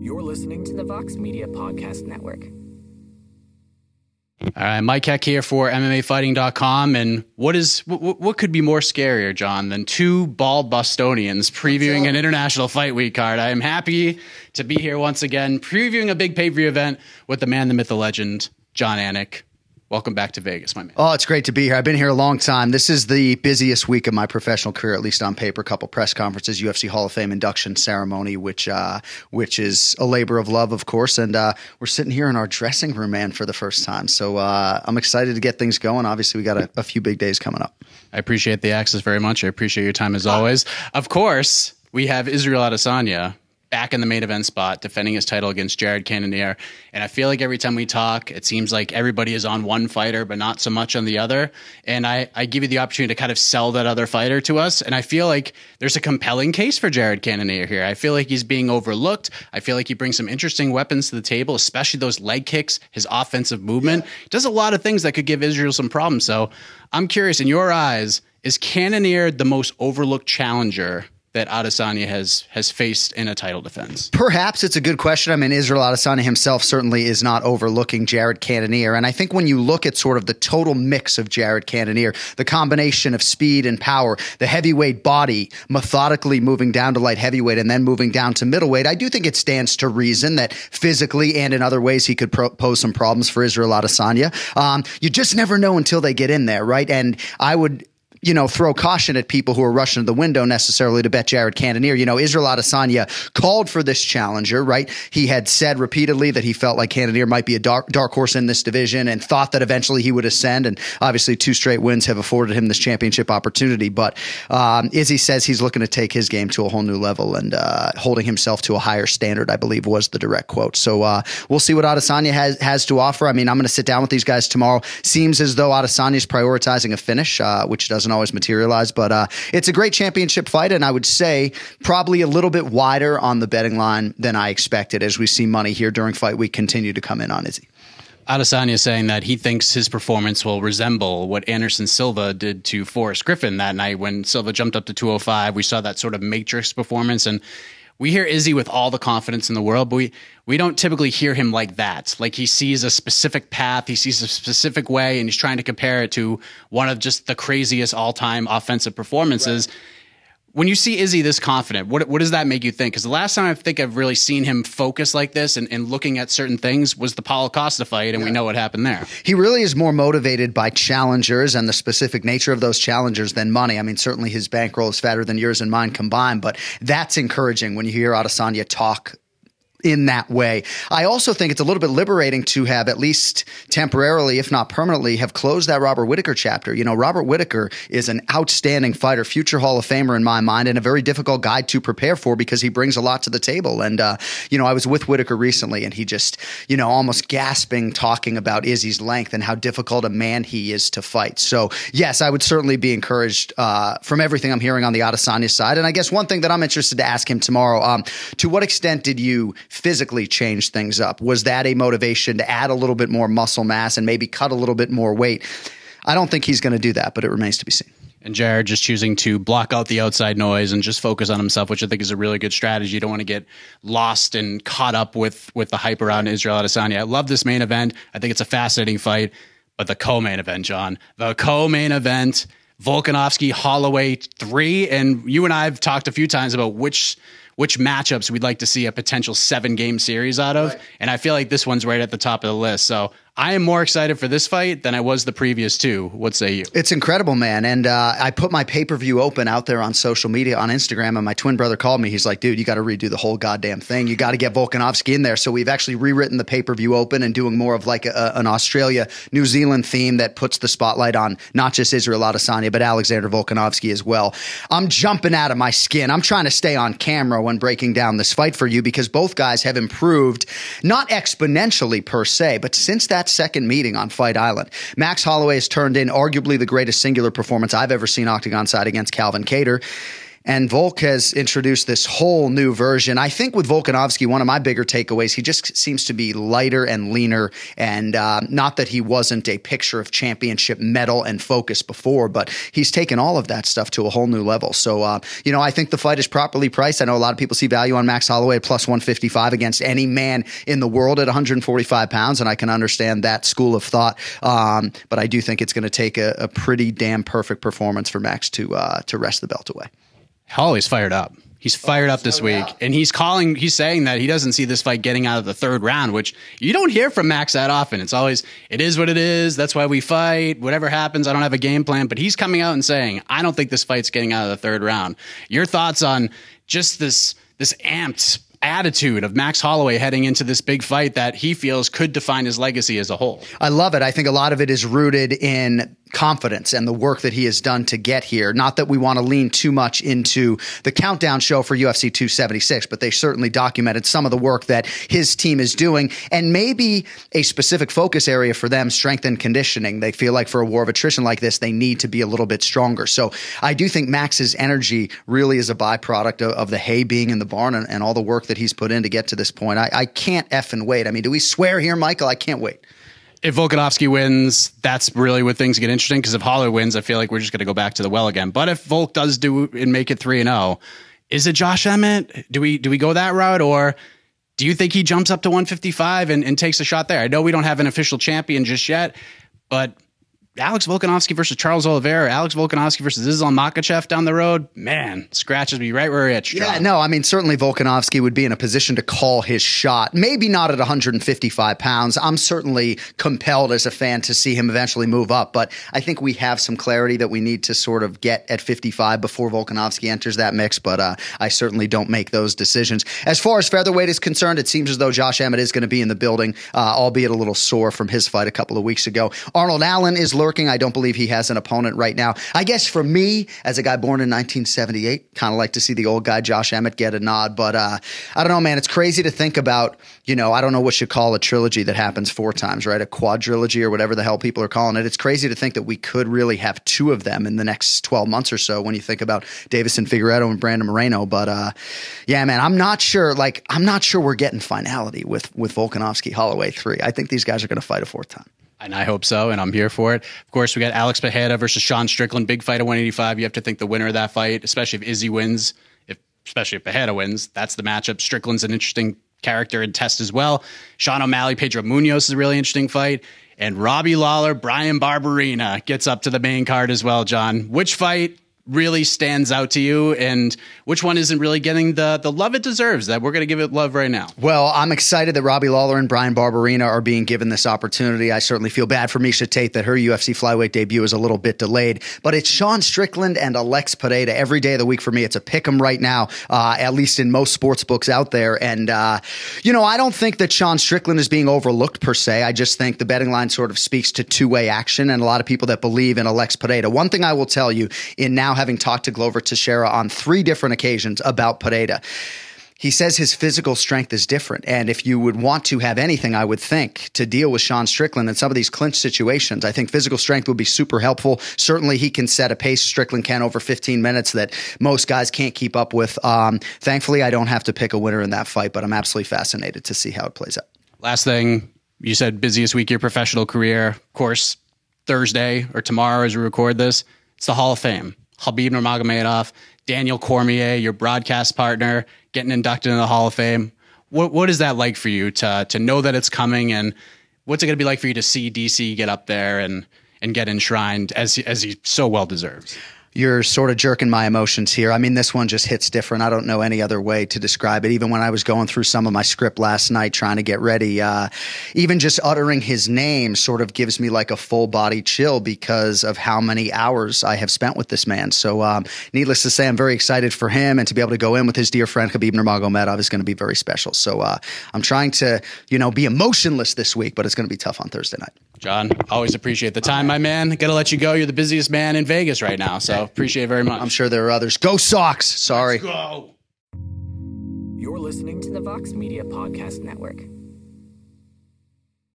You're listening to the Vox Media Podcast Network. All right, Mike Heck here for MMAfighting.com. And what is what, what could be more scarier, Jon, than two bald Bostonians previewing an international fight week card? I am happy to be here once again, previewing a big pay per view event with the man, the myth, the legend, Jon Anik. Welcome back to Vegas, my man. Oh, it's great to be here. I've been here a long time. This is the busiest week of my professional career, at least on paper. A couple press conferences, UFC Hall of Fame induction ceremony, which uh, which is a labor of love, of course. And uh, we're sitting here in our dressing room, man, for the first time. So uh, I'm excited to get things going. Obviously, we got a, a few big days coming up. I appreciate the access very much. I appreciate your time as always. Of course, we have Israel Adesanya back in the main event spot, defending his title against Jared Cannonier. And I feel like every time we talk, it seems like everybody is on one fighter, but not so much on the other. And I, I give you the opportunity to kind of sell that other fighter to us. And I feel like there's a compelling case for Jared Cannonier here. I feel like he's being overlooked. I feel like he brings some interesting weapons to the table, especially those leg kicks, his offensive movement. He does a lot of things that could give Israel some problems. So I'm curious, in your eyes, is Cannonier the most overlooked challenger that Adesanya has has faced in a title defense? Perhaps it's a good question. I mean, Israel Adesanya himself certainly is not overlooking Jared Cannonier, and I think when you look at sort of the total mix of Jared Cannonier, the combination of speed and power, the heavyweight body, methodically moving down to light heavyweight and then moving down to middleweight, I do think it stands to reason that physically and in other ways he could pro- pose some problems for Israel Adesanya. Um, you just never know until they get in there, right? And I would you know, throw caution at people who are rushing to the window necessarily to bet Jared Cannonier. You know, Israel Adesanya called for this challenger, right? He had said repeatedly that he felt like Cannonier might be a dark, dark horse in this division and thought that eventually he would ascend. And obviously, two straight wins have afforded him this championship opportunity. But um, Izzy says he's looking to take his game to a whole new level and uh, holding himself to a higher standard, I believe was the direct quote. So uh, we'll see what Adesanya has, has to offer. I mean, I'm going to sit down with these guys tomorrow. Seems as though Adesanya is prioritizing a finish, uh, which doesn't always materialize. But uh, it's a great championship fight, and I would say probably a little bit wider on the betting line than I expected as we see money here during fight week continue to come in on Izzy. Adesanya saying that he thinks his performance will resemble what Anderson Silva did to Forrest Griffin that night when Silva jumped up to 205. We saw that sort of matrix performance and we hear Izzy with all the confidence in the world, but we we don't typically hear him like that. Like he sees a specific path, he sees a specific way, and he's trying to compare it to one of just the craziest all time offensive performances. Right when you see Izzy this confident, what what does that make you think? Because the last time I think I've really seen him focus like this and, and looking at certain things was the Paulo Costa fight, and yeah. we know what happened there. He really is more motivated by challengers and the specific nature of those challengers than money. I mean, certainly his bankroll is fatter than yours and mine combined, but that's encouraging when you hear Adesanya talk in that way. I also think it's a little bit liberating to have at least temporarily, if not permanently, have closed that Robert Whitaker chapter. You know, Robert Whitaker is an outstanding fighter, future Hall of Famer in my mind, and a very difficult guy to prepare for because he brings a lot to the table. And uh, you know, I was with Whitaker recently, and he just, you know, almost gasping talking about Izzy's length and how difficult a man he is to fight. So yes, I would certainly be encouraged uh, from everything I'm hearing on the Adesanya side. And I guess one thing that I'm interested to ask him tomorrow: um, to what extent did you physically change things up? Was that a motivation to add a little bit more muscle mass and maybe cut a little bit more weight? I don't think he's going to do that, but it remains to be seen. And Jared just choosing to block out the outside noise and just focus on himself, which I think is a really good strategy. You don't want to get lost and caught up with with the hype around Israel Adesanya. I love this main event. I think it's a fascinating fight. But the co-main event, Jon, the co-main event, Volkanovski Holloway three, and you and I have talked a few times about which which matchups we'd like to see a potential seven game series out of. Right. And I feel like this one's right at the top of the list. So I am more excited for this fight than I was the previous two. What say you? It's incredible, man. And uh, I put my pay per view open out there on social media on Instagram, and my twin brother called me. He's like, dude, you got to redo the whole goddamn thing. You got to get Volkanovski in there. So we've actually rewritten the pay per view open and doing more of like a, an Australia New Zealand theme that puts the spotlight on not just Israel Adesanya, but Alexander Volkanovski as well. I'm jumping out of my skin. I'm trying to stay on camera when breaking down this fight for you because both guys have improved, not exponentially per se, but since that second meeting on Fight Island. Max Holloway has turned in arguably the greatest singular performance I've ever seen Octagon side against Calvin Kattar. And Volk has introduced this whole new version. I think with Volkanovski, one of my bigger takeaways, he just seems to be lighter and leaner. And uh, not that he wasn't a picture of championship mettle and focus before, but he's taken all of that stuff to a whole new level. So, uh, you know, I think the fight is properly priced. I know a lot of people see value on Max Holloway at plus 155 against any man in the world at 145 pounds. And I can understand that school of thought. Um, but I do think it's going to take a, a, pretty damn perfect performance for Max to, uh, to wrest the belt away. Holloway's fired up. He's oh, fired up this week, and he's calling. He's saying that he doesn't see this fight getting out of the third round, which you don't hear from Max that often. It's always it is what it is. That's why we fight. Whatever happens, I don't have a game plan. But he's coming out and saying, I don't think this fight's getting out of the third round. Your thoughts on just this this amped attitude of Max Holloway heading into this big fight that he feels could define his legacy as a whole. I love it. I think a lot of it is rooted in confidence and the work that he has done to get here. Not that we want to lean too much into the countdown show for UFC 276, but they certainly documented some of the work that his team is doing and maybe a specific focus area for them, strength and conditioning. They feel like for a war of attrition like this, they need to be a little bit stronger. So I do think Max's energy really is a byproduct of, of the hay being in the barn and, and, all the work that he's put in to get to this point. I, I can't and wait. I mean, do we swear here, Michael? I can't wait if Volkanovski wins, that's really where things get interesting. Because if Holler wins, I feel like we're just going to go back to the well again. But if Volk does do and make it three and zero, oh, is it Josh Emmett? Do we do we go that route, or do you think he jumps up to 155 and, and takes a shot there? I know we don't have an official champion just yet, but Alex Volkanovski versus Charles Oliveira, Alex Volkanovski versus Islam Makhachev down the road, man, scratches me right where we're at. Yeah, no, I mean, certainly Volkanovski would be in a position to call his shot. Maybe not at 155 pounds. I'm certainly compelled as a fan to see him eventually move up, but I think we have some clarity that we need to sort of get at 55 before Volkanovski enters that mix, but uh, I certainly don't make those decisions. As far as featherweight is concerned, it seems as though Josh Emmett is going to be in the building, uh, albeit a little sore from his fight a couple of weeks ago. Arnold Allen is lurking working. I don't believe he has an opponent right now. I guess for me, as a guy born in 1978, kind of like to see the old guy Josh Emmett get a nod. But uh, I don't know, man. It's crazy to think about. You know, I don't know what you call a trilogy that happens four times, right? A quadrilogy or whatever the hell people are calling it. It's crazy to think that we could really have two of them in the next 12 months or so when you think about Deiveson Figueiredo and Brandon Moreno. But uh, yeah, man, I'm not sure. Like, I'm not sure we're getting finality with with Volkanovski Holloway three. I think these guys are going to fight a fourth time. And I hope so, and I'm here for it. Of course, we got Alex Pereira versus Sean Strickland, big fight at 185. You have to think the winner of that fight, especially if Izzy wins, if especially if Pereira wins, that's the matchup. Strickland's an interesting character and test as well. Sean O'Malley, Pedro Munhoz is a really interesting fight. And Robbie Lawler, Bryan Barberena gets up to the main card as well, Jon. Which fight really stands out to you and which one isn't really getting the the love it deserves that we're going to give it love right now? Well i'm excited that robbie lawler and bryan barberena are being given this opportunity. I certainly feel bad for miesha tate that her ufc flyweight debut is a little bit delayed but it's sean strickland and alex pereira. Every day of the week for me it's a pick 'em right now uh, at least in most sports books out there and uh, you know i don't think that sean strickland is being overlooked per se. I just think the betting line sort of speaks to two-way action and a lot of people that believe in alex pereira. One thing i will tell you in now having talked to Glover Teixeira on three different occasions about Pereira. He says his physical strength is different. And if you would want to have anything, I would think, to deal with Sean Strickland in some of these clinch situations, I think physical strength would be super helpful. Certainly, he can set a pace Strickland can over 15 minutes that most guys can't keep up with. Um, thankfully, I don't have to pick a winner in that fight, but I'm absolutely fascinated to see how it plays out. Last thing, you said busiest week of your professional career. Of course, Thursday or tomorrow as we record this, it's the Hall of Fame. Khabib Nurmagomedov, Daniel Cormier, your broadcast partner, getting inducted into the Hall of Fame. What what is that like for you to to know that it's coming, and what's it going to be like for you to see DC get up there and and get enshrined as as he so well deserves? You're sort of jerking my emotions here. I mean, this one just hits different. I don't know any other way to describe it. Even when I was going through some of my script last night trying to get ready, uh, even just uttering his name sort of gives me like a full body chill because of how many hours I have spent with this man. So, um, needless to say, I'm very excited for him and to be able to go in with his dear friend Khabib Nurmagomedov is going to be very special. So, uh, I'm trying to, you know, be emotionless this week, but it's going to be tough on Thursday night. Jon, always appreciate the time, my man. Got to let you go. You're the busiest man in Vegas right now, so appreciate it very much. I'm sure there are others. Go Sox! Sorry. Let's go. You're listening to the Vox Media Podcast Network.